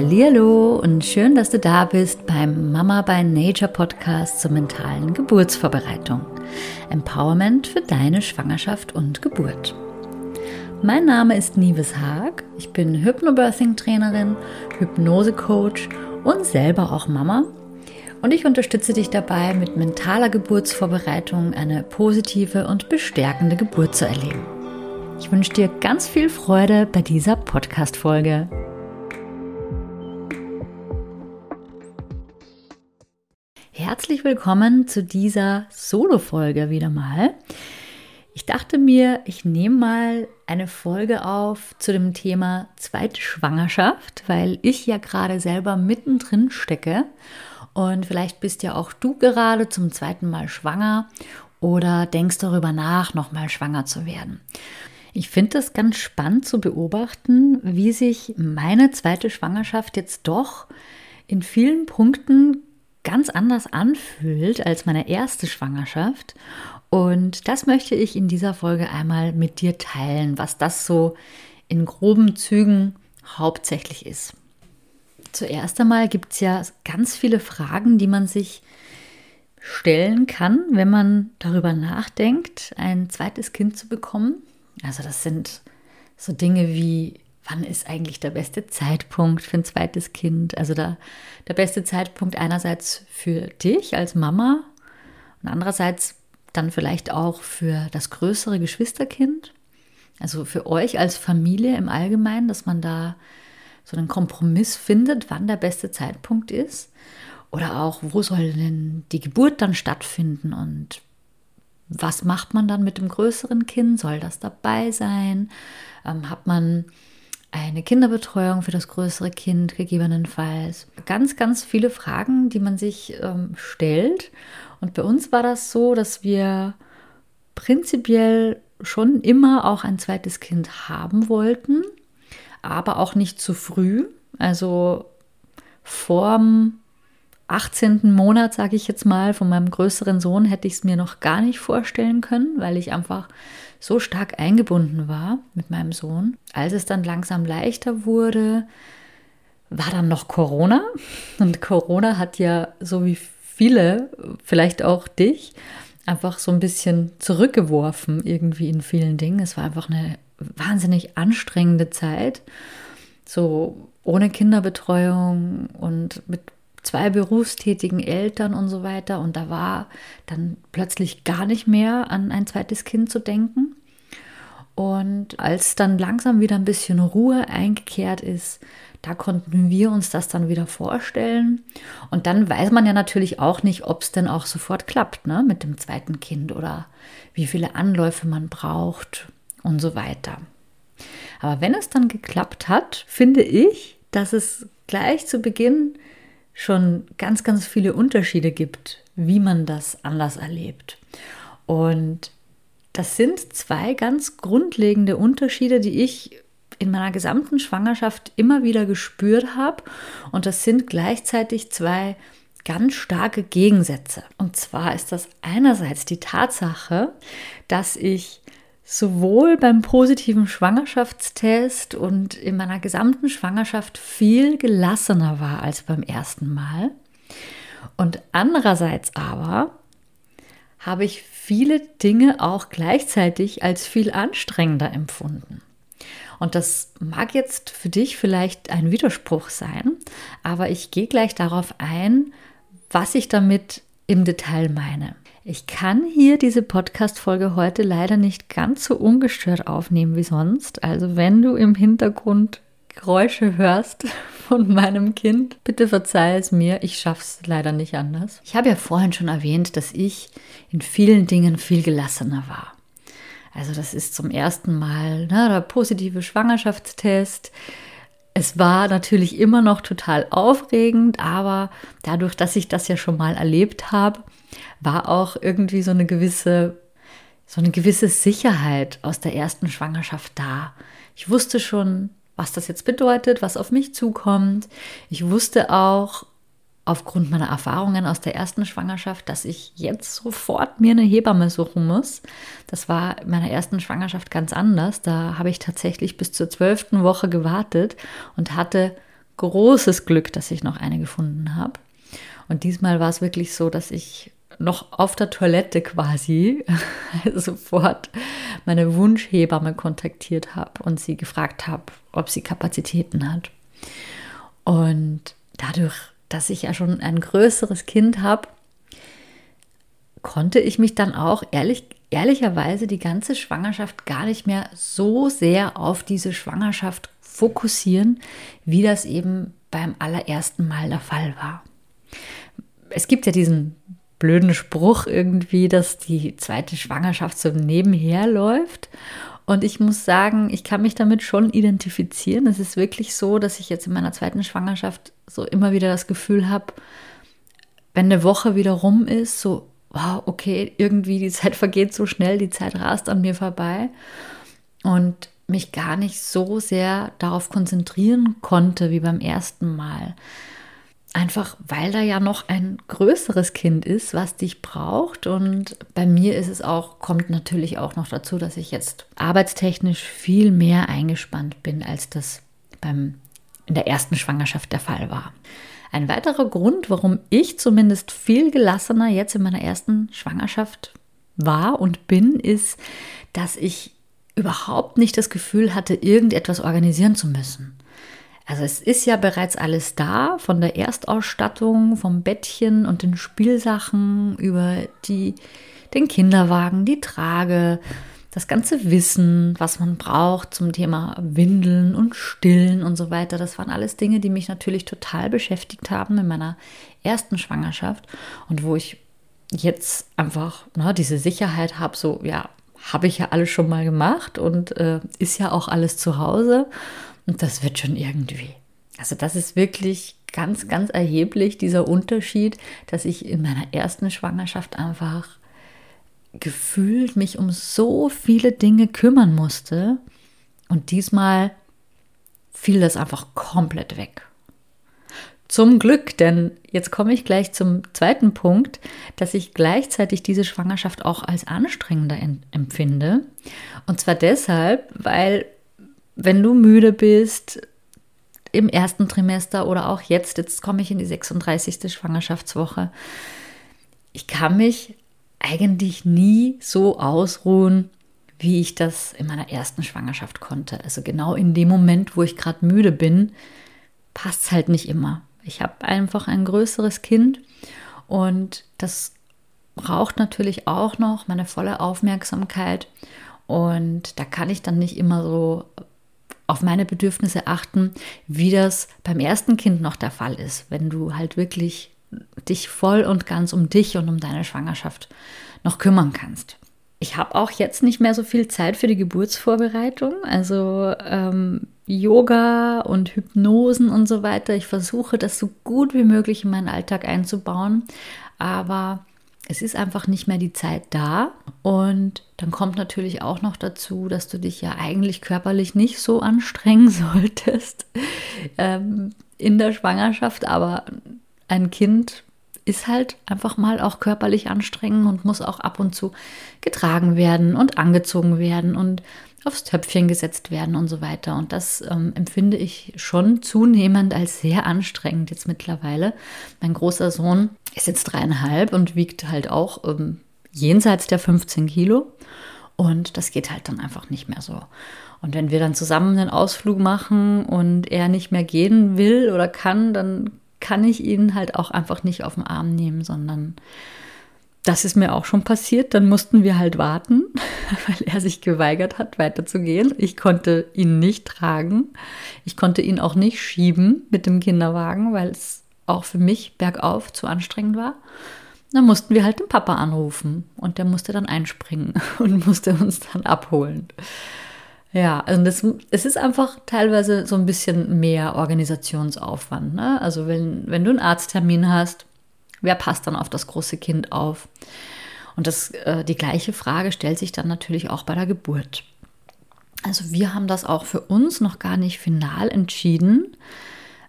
Hallo und schön, dass du da bist beim Mama by Nature Podcast zur mentalen Geburtsvorbereitung. Empowerment für deine Schwangerschaft und Geburt. Mein Name ist Nives Haag. Ich bin Hypnobirthing Trainerin, Hypnose Coach und selber auch Mama. Und ich unterstütze dich dabei, mit mentaler Geburtsvorbereitung eine positive und bestärkende Geburt zu erleben. Ich wünsche dir ganz viel Freude bei dieser Podcast-Folge. Herzlich willkommen zu dieser Solo-Folge wieder mal. Ich dachte mir, ich nehme mal eine Folge auf zu dem Thema zweite Schwangerschaft, weil ich ja gerade selber mittendrin stecke und vielleicht bist ja auch du gerade zum zweiten Mal schwanger oder denkst darüber nach, nochmal schwanger zu werden. Ich finde es ganz spannend zu beobachten, wie sich meine zweite Schwangerschaft jetzt doch in vielen Punkten ganz anders anfühlt als meine erste Schwangerschaft. Und das möchte ich in dieser Folge einmal mit dir teilen, was das so in groben Zügen hauptsächlich ist. Zuerst einmal gibt es ja ganz viele Fragen, die man sich stellen kann, wenn man darüber nachdenkt, ein zweites Kind zu bekommen. Also das sind so Dinge wie, wann ist eigentlich der beste Zeitpunkt für ein zweites Kind? Also da, der beste Zeitpunkt einerseits für dich als Mama und andererseits dann vielleicht auch für das größere Geschwisterkind. Also für euch als Familie im Allgemeinen, dass man da so einen Kompromiss findet, wann der beste Zeitpunkt ist. Oder auch, wo soll denn die Geburt dann stattfinden und was macht man dann mit dem größeren Kind? Soll das dabei sein? Ähm, hat man eine Kinderbetreuung für das größere Kind gegebenenfalls? Ganz, ganz viele Fragen, die man sich ähm, stellt. Und bei uns war das so, dass wir prinzipiell schon immer auch ein zweites Kind haben wollten, aber auch nicht zu früh. Also vorm 18. Monat, sage ich jetzt mal, von meinem größeren Sohn hätte ich es mir noch gar nicht vorstellen können, weil ich einfach so stark eingebunden war mit meinem Sohn. Als es dann langsam leichter wurde, war dann noch Corona. Und Corona hat ja, so wie viele, vielleicht auch dich, einfach so ein bisschen zurückgeworfen irgendwie in vielen Dingen. Es war einfach eine wahnsinnig anstrengende Zeit. So ohne Kinderbetreuung und mit zwei berufstätigen Eltern und so weiter. Und da war dann plötzlich gar nicht mehr an ein zweites Kind zu denken. Und als dann langsam wieder ein bisschen Ruhe eingekehrt ist, da konnten wir uns das dann wieder vorstellen. Und dann weiß man ja natürlich auch nicht, ob es denn auch sofort klappt ne, mit dem zweiten Kind oder wie viele Anläufe man braucht und so weiter. Aber wenn es dann geklappt hat, finde ich, dass es gleich zu Beginn schon ganz, ganz viele Unterschiede gibt, wie man das anders erlebt. Und das sind zwei ganz grundlegende Unterschiede, die ich in meiner gesamten Schwangerschaft immer wieder gespürt habe. Und das sind gleichzeitig zwei ganz starke Gegensätze. Und zwar ist das einerseits die Tatsache, dass ich sowohl beim positiven Schwangerschaftstest und in meiner gesamten Schwangerschaft viel gelassener war als beim ersten Mal. Und andererseits aber habe ich viele Dinge auch gleichzeitig als viel anstrengender empfunden. Und das mag jetzt für dich vielleicht ein Widerspruch sein, aber ich gehe gleich darauf ein, was ich damit im Detail meine. Ich kann hier diese Podcast-Folge heute leider nicht ganz so ungestört aufnehmen wie sonst. Also, wenn du im Hintergrund Geräusche hörst von meinem Kind, bitte verzeih es mir, ich schaff's leider nicht anders. Ich habe ja vorhin schon erwähnt, dass ich in vielen Dingen viel gelassener war. Also das ist zum ersten Mal ne, der positive Schwangerschaftstest. Es war natürlich immer noch total aufregend, aber dadurch, dass ich das ja schon mal erlebt habe, war auch irgendwie so eine gewisse, so eine gewisse Sicherheit aus der ersten Schwangerschaft da. Ich wusste schon, was das jetzt bedeutet, was auf mich zukommt. Ich wusste auch aufgrund meiner Erfahrungen aus der ersten Schwangerschaft, dass ich jetzt sofort mir eine Hebamme suchen muss. Das war in meiner ersten Schwangerschaft ganz anders. Da habe ich tatsächlich bis zur zwölften Woche gewartet und hatte großes Glück, dass ich noch eine gefunden habe. Und diesmal war es wirklich so, dass ich noch auf der Toilette quasi sofort meine Wunschhebamme kontaktiert habe und sie gefragt habe, ob sie Kapazitäten hat. Und dadurch, dass ich ja schon ein größeres Kind habe, konnte ich mich dann auch ehrlich, ehrlicherweise die ganze Schwangerschaft gar nicht mehr so sehr auf diese Schwangerschaft fokussieren, wie das eben beim allerersten Mal der Fall war. Es gibt ja diesen blöden Spruch irgendwie, dass die zweite Schwangerschaft so nebenher läuft. Und ich muss sagen, ich kann mich damit schon identifizieren. Es ist wirklich so, dass ich jetzt in meiner zweiten Schwangerschaft so immer wieder das Gefühl habe, wenn eine Woche wieder rum ist, so, wow, okay, irgendwie die Zeit vergeht so schnell, die Zeit rast an mir vorbei. Und mich gar nicht so sehr darauf konzentrieren konnte wie beim ersten Mal. Einfach weil da ja noch ein größeres Kind ist, was dich braucht. Und bei mir ist es auch, kommt natürlich auch noch dazu, dass ich jetzt arbeitstechnisch viel mehr eingespannt bin, als das beim, in der ersten Schwangerschaft der Fall war. Ein weiterer Grund, warum ich zumindest viel gelassener jetzt in meiner ersten Schwangerschaft war und bin, ist, dass ich überhaupt nicht das Gefühl hatte, irgendetwas organisieren zu müssen. Also es ist ja bereits alles da, von der Erstausstattung, vom Bettchen und den Spielsachen über die, den Kinderwagen, die Trage, das ganze Wissen, was man braucht zum Thema Windeln und Stillen und so weiter. Das waren alles Dinge, die mich natürlich total beschäftigt haben in meiner ersten Schwangerschaft und wo ich jetzt einfach ne, diese Sicherheit habe, so ja, habe ich ja alles schon mal gemacht und äh, ist ja auch alles zu Hause und das wird schon irgendwie. Also das ist wirklich ganz, ganz erheblich, dieser Unterschied, dass ich in meiner ersten Schwangerschaft einfach gefühlt mich um so viele Dinge kümmern musste und diesmal fiel das einfach komplett weg. Zum Glück, denn jetzt komme ich gleich zum zweiten Punkt, dass ich gleichzeitig diese Schwangerschaft auch als anstrengender empfinde. Und zwar deshalb, weil wenn du müde bist im ersten Trimester oder auch jetzt, jetzt komme ich in die 36. Schwangerschaftswoche, ich kann mich eigentlich nie so ausruhen, wie ich das in meiner ersten Schwangerschaft konnte. Also genau in dem Moment, wo ich gerade müde bin, passt es halt nicht immer. Ich habe einfach ein größeres Kind und das braucht natürlich auch noch meine volle Aufmerksamkeit. Und da kann ich dann nicht immer so auf meine Bedürfnisse achten, wie das beim ersten Kind noch der Fall ist, wenn du halt wirklich dich voll und ganz um dich und um deine Schwangerschaft noch kümmern kannst. Ich habe auch jetzt nicht mehr so viel Zeit für die Geburtsvorbereitung. Also ähm, Yoga und Hypnosen und so weiter. Ich versuche das so gut wie möglich in meinen Alltag einzubauen, aber es ist einfach nicht mehr die Zeit da. Und dann kommt natürlich auch noch dazu, dass du dich ja eigentlich körperlich nicht so anstrengen solltest ähm, in der Schwangerschaft, aber ein Kind ist halt einfach mal auch körperlich anstrengend und muss auch ab und zu getragen werden und angezogen werden und aufs Töpfchen gesetzt werden und so weiter. Und das ähm, empfinde ich schon zunehmend als sehr anstrengend jetzt mittlerweile. Mein großer Sohn ist jetzt dreieinhalb und wiegt halt auch ähm, jenseits der 15 Kilo. Und das geht halt dann einfach nicht mehr so. Und wenn wir dann zusammen einen Ausflug machen und er nicht mehr gehen will oder kann, dann kann ich ihn halt auch einfach nicht auf den Arm nehmen, sondern das ist mir auch schon passiert. Dann mussten wir halt warten, weil er sich geweigert hat, weiterzugehen. Ich konnte ihn nicht tragen. Ich konnte ihn auch nicht schieben mit dem Kinderwagen, weil es auch für mich bergauf zu anstrengend war. Dann mussten wir halt den Papa anrufen und der musste dann einspringen und musste uns dann abholen. Ja, also das, es ist einfach teilweise so ein bisschen mehr Organisationsaufwand. Ne? Also wenn, wenn du einen Arzttermin hast, wer passt dann auf das große Kind auf? Und das, äh, die gleiche Frage stellt sich dann natürlich auch bei der Geburt. Also wir haben das auch für uns noch gar nicht final entschieden.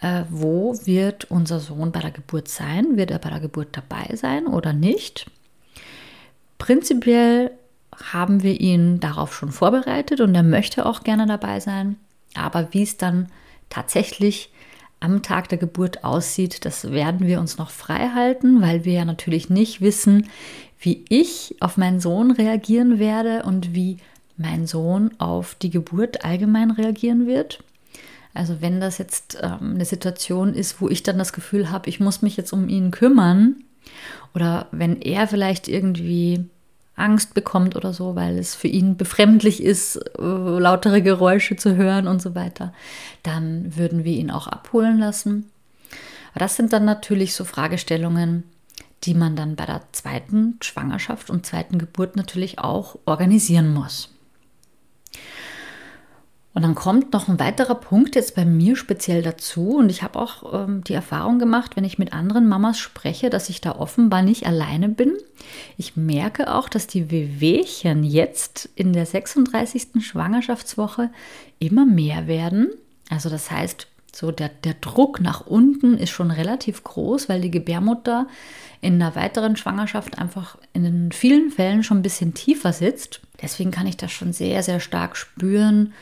Äh, wo wird unser Sohn bei der Geburt sein? Wird er bei der Geburt dabei sein oder nicht? Prinzipiell haben wir ihn darauf schon vorbereitet und er möchte auch gerne dabei sein. Aber wie es dann tatsächlich am Tag der Geburt aussieht, das werden wir uns noch frei halten, weil wir ja natürlich nicht wissen, wie ich auf meinen Sohn reagieren werde und wie mein Sohn auf die Geburt allgemein reagieren wird. Also wenn das jetzt ähm, eine Situation ist, wo ich dann das Gefühl habe, ich muss mich jetzt um ihn kümmern oder wenn er vielleicht irgendwie Angst bekommt oder so, weil es für ihn befremdlich ist, äh, lautere Geräusche zu hören und so weiter, dann würden wir ihn auch abholen lassen. Aber das sind dann natürlich so Fragestellungen, die man dann bei der zweiten Schwangerschaft und zweiten Geburt natürlich auch organisieren muss. Und dann kommt noch ein weiterer Punkt jetzt bei mir speziell dazu. Und ich habe auch ähm, die Erfahrung gemacht, wenn ich mit anderen Mamas spreche, dass ich da offenbar nicht alleine bin. Ich merke auch, dass die Wehwehchen jetzt in der 36. Schwangerschaftswoche immer mehr werden. Also das heißt, so der, der Druck nach unten ist schon relativ groß, weil die Gebärmutter in einer weiteren Schwangerschaft einfach in vielen Fällen schon ein bisschen tiefer sitzt. Deswegen kann ich das schon sehr, sehr stark spüren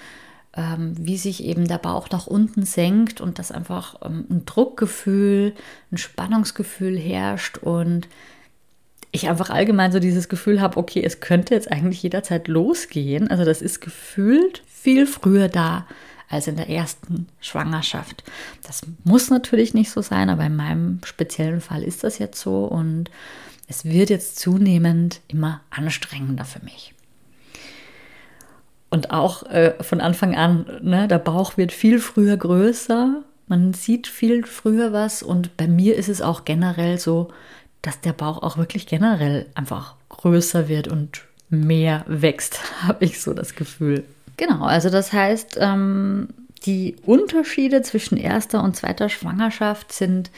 wie sich eben der Bauch nach unten senkt und dass einfach ähm, ein Druckgefühl, ein Spannungsgefühl herrscht und ich einfach allgemein so dieses Gefühl habe, okay, es könnte jetzt eigentlich jederzeit losgehen. Also das ist gefühlt viel früher da als in der ersten Schwangerschaft. Das muss natürlich nicht so sein, aber in meinem speziellen Fall ist das jetzt so und es wird jetzt zunehmend immer anstrengender für mich. Und auch äh, von Anfang an, ne, der Bauch wird viel früher größer, man sieht viel früher was und bei mir ist es auch generell so, dass der Bauch auch wirklich generell einfach größer wird und mehr wächst, habe ich so das Gefühl. Genau, also das heißt, ähm, die Unterschiede zwischen erster und zweiter Schwangerschaft sind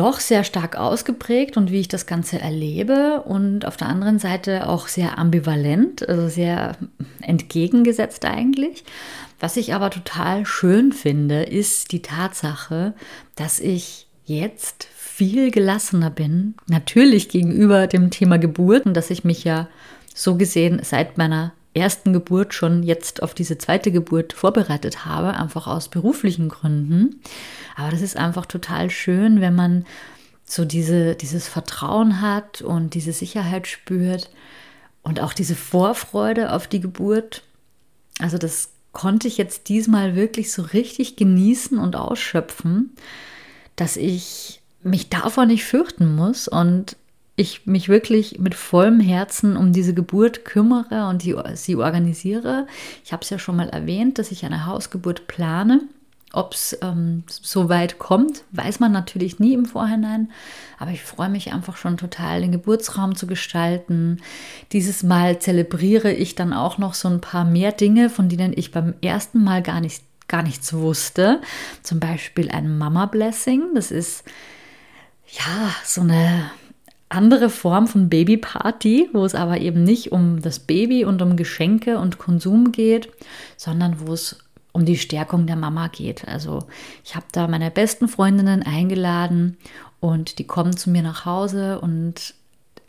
doch sehr stark ausgeprägt und wie ich das Ganze erlebe und auf der anderen Seite auch sehr ambivalent, also sehr entgegengesetzt eigentlich. Was ich aber total schön finde, ist die Tatsache, dass ich jetzt viel gelassener bin, natürlich gegenüber dem Thema Geburt und dass ich mich ja so gesehen seit meiner ersten Geburt schon jetzt auf diese zweite Geburt vorbereitet habe, einfach aus beruflichen Gründen. Aber das ist einfach total schön, wenn man so diese, dieses Vertrauen hat und diese Sicherheit spürt und auch diese Vorfreude auf die Geburt. Also das konnte ich jetzt diesmal wirklich so richtig genießen und ausschöpfen, dass ich mich davor nicht fürchten muss und ich mich wirklich mit vollem Herzen um diese Geburt kümmere und die, sie organisiere. Ich habe es ja schon mal erwähnt, dass ich eine Hausgeburt plane. Ob es ähm, so weit kommt, weiß man natürlich nie im Vorhinein. Aber ich freue mich einfach schon total, den Geburtsraum zu gestalten. Dieses Mal zelebriere ich dann auch noch so ein paar mehr Dinge, von denen ich beim ersten Mal gar, nicht, gar nichts wusste. Zum Beispiel ein Mama Blessing. Das ist ja so eine andere Form von Babyparty, wo es aber eben nicht um das Baby und um Geschenke und Konsum geht, sondern wo es um die Stärkung der Mama geht. Also ich habe da meine besten Freundinnen eingeladen und die kommen zu mir nach Hause und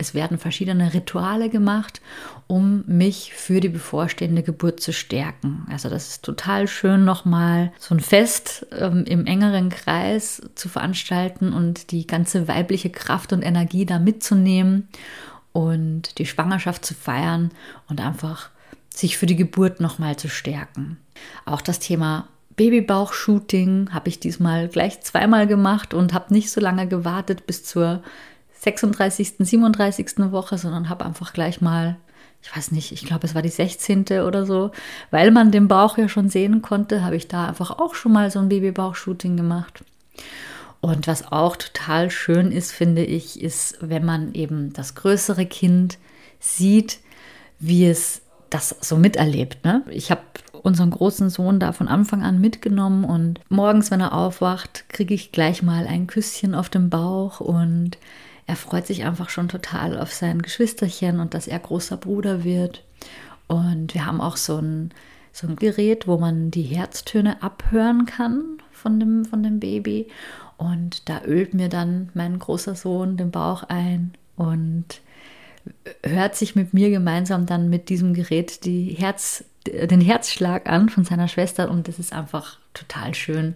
es werden verschiedene Rituale gemacht, um mich für die bevorstehende Geburt zu stärken. Also das ist total schön, nochmal so ein Fest ähm, im engeren Kreis zu veranstalten und die ganze weibliche Kraft und Energie da mitzunehmen und die Schwangerschaft zu feiern und einfach sich für die Geburt nochmal zu stärken. Auch das Thema Babybauch-Shooting habe ich diesmal gleich zweimal gemacht und habe nicht so lange gewartet bis zur 36., 37. Woche, sondern habe einfach gleich mal, ich weiß nicht, ich glaube, es war die 16. oder so, weil man den Bauch ja schon sehen konnte, habe ich da einfach auch schon mal so ein Babybauch-Shooting gemacht. Und was auch total schön ist, finde ich, ist, wenn man eben das größere Kind sieht, wie es das so miterlebt. Ne? Ich habe unseren großen Sohn da von Anfang an mitgenommen und morgens, wenn er aufwacht, kriege ich gleich mal ein Küsschen auf dem Bauch und er freut sich einfach schon total auf sein Geschwisterchen und dass er großer Bruder wird. Und wir haben auch so ein, so ein Gerät, wo man die Herztöne abhören kann von dem, von dem Baby. Und da ölt mir dann mein großer Sohn den Bauch ein und hört sich mit mir gemeinsam dann mit diesem Gerät die Herz, den Herzschlag an von seiner Schwester und das ist einfach total schön,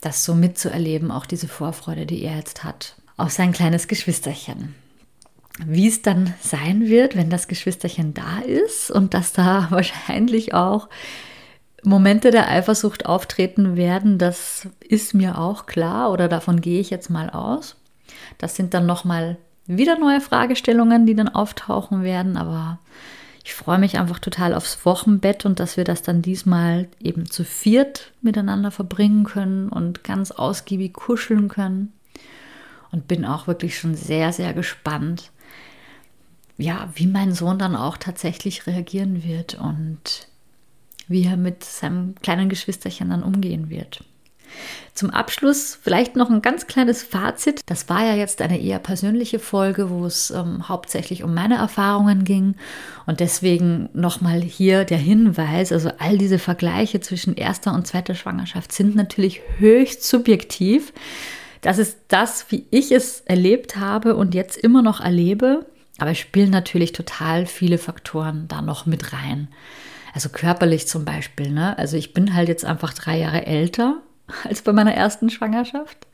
das so mitzuerleben, auch diese Vorfreude, die er jetzt hat auf sein kleines Geschwisterchen. Wie es dann sein wird, wenn das Geschwisterchen da ist und dass da wahrscheinlich auch Momente der Eifersucht auftreten werden, das ist mir auch klar oder davon gehe ich jetzt mal aus. Das sind dann nochmal wieder neue Fragestellungen, die dann auftauchen werden, aber ich freue mich einfach total aufs Wochenbett und dass wir das dann diesmal eben zu viert miteinander verbringen können und ganz ausgiebig kuscheln können. Und bin auch wirklich schon sehr, sehr gespannt, ja, wie mein Sohn dann auch tatsächlich reagieren wird und wie er mit seinem kleinen Geschwisterchen dann umgehen wird. Zum Abschluss vielleicht noch ein ganz kleines Fazit. Das war ja jetzt eine eher persönliche Folge, wo es ähm, hauptsächlich um meine Erfahrungen ging. Und deswegen nochmal hier der Hinweis, also all diese Vergleiche zwischen erster und zweiter Schwangerschaft sind natürlich höchst subjektiv. Das ist das, wie ich es erlebt habe und jetzt immer noch erlebe. Aber es spielen natürlich total viele Faktoren da noch mit rein. Also körperlich zum Beispiel. Ne? Also ich bin halt jetzt einfach drei Jahre älter als bei meiner ersten Schwangerschaft.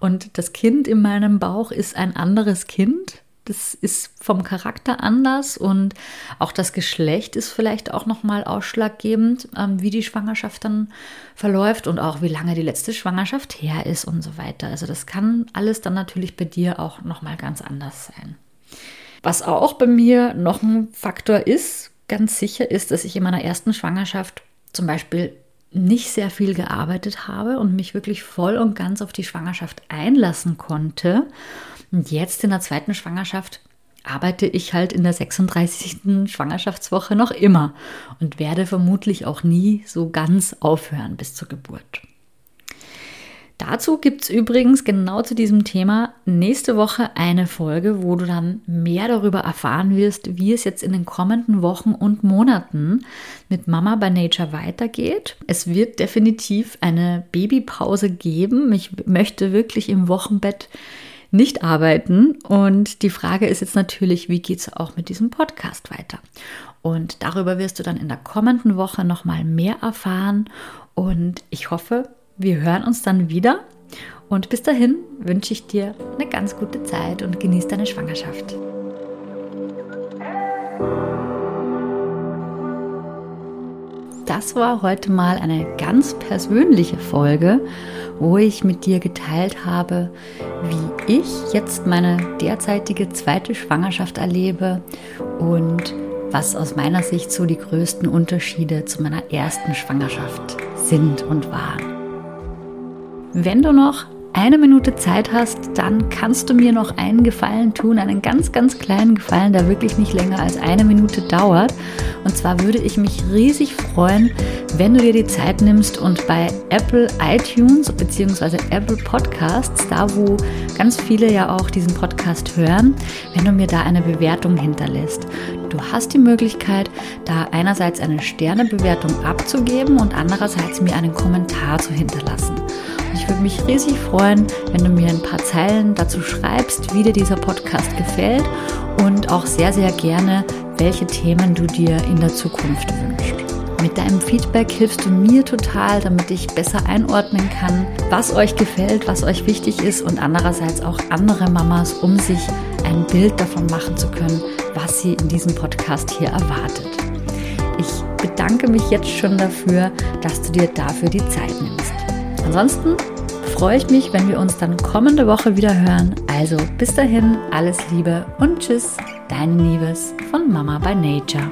Und das Kind in meinem Bauch ist ein anderes Kind. Das ist vom Charakter anders und auch das Geschlecht ist vielleicht auch nochmal ausschlaggebend, ähm, wie die Schwangerschaft dann verläuft und auch wie lange die letzte Schwangerschaft her ist und so weiter. Also das kann alles dann natürlich bei dir auch nochmal ganz anders sein. Was auch bei mir noch ein Faktor ist, ganz sicher ist, dass ich in meiner ersten Schwangerschaft zum Beispiel nicht sehr viel gearbeitet habe und mich wirklich voll und ganz auf die Schwangerschaft einlassen konnte. Und jetzt in der zweiten Schwangerschaft arbeite ich halt in der 36. Schwangerschaftswoche noch immer und werde vermutlich auch nie so ganz aufhören bis zur Geburt. Dazu gibt es übrigens genau zu diesem Thema nächste Woche eine Folge, wo du dann mehr darüber erfahren wirst, wie es jetzt in den kommenden Wochen und Monaten mit Mama by Nature weitergeht. Es wird definitiv eine Babypause geben. Ich möchte wirklich im Wochenbett nicht arbeiten. Und die Frage ist jetzt natürlich, wie geht es auch mit diesem Podcast weiter? Und darüber wirst du dann in der kommenden Woche nochmal mehr erfahren. Und ich hoffe, wir hören uns dann wieder und bis dahin wünsche ich dir eine ganz gute Zeit und genieß deine Schwangerschaft. Das war heute mal eine ganz persönliche Folge, wo ich mit dir geteilt habe, wie ich jetzt meine derzeitige zweite Schwangerschaft erlebe und was aus meiner Sicht so die größten Unterschiede zu meiner ersten Schwangerschaft sind und waren. Wenn du noch eine Minute Zeit hast, dann kannst du mir noch einen Gefallen tun, einen ganz, ganz kleinen Gefallen, der wirklich nicht länger als eine Minute dauert. Und zwar würde ich mich riesig freuen, wenn du dir die Zeit nimmst und bei Apple iTunes bzw. Apple Podcasts, da wo ganz viele ja auch diesen Podcast hören, wenn du mir da eine Bewertung hinterlässt. Du hast die Möglichkeit, da einerseits eine Sternebewertung abzugeben und andererseits mir einen Kommentar zu hinterlassen. Ich würde mich riesig freuen, wenn du mir ein paar Zeilen dazu schreibst, wie dir dieser Podcast gefällt und auch sehr, sehr gerne, welche Themen du dir in der Zukunft wünschst. Mit deinem Feedback hilfst du mir total, damit ich besser einordnen kann, was euch gefällt, was euch wichtig ist und andererseits auch andere Mamas, um sich ein Bild davon machen zu können, was sie in diesem Podcast hier erwartet. Ich bedanke mich jetzt schon dafür, dass du dir dafür die Zeit nimmst. Ansonsten freue ich mich, wenn wir uns dann kommende Woche wieder hören. Also bis dahin, alles Liebe und Tschüss, dein Liebes von Mama by Nature.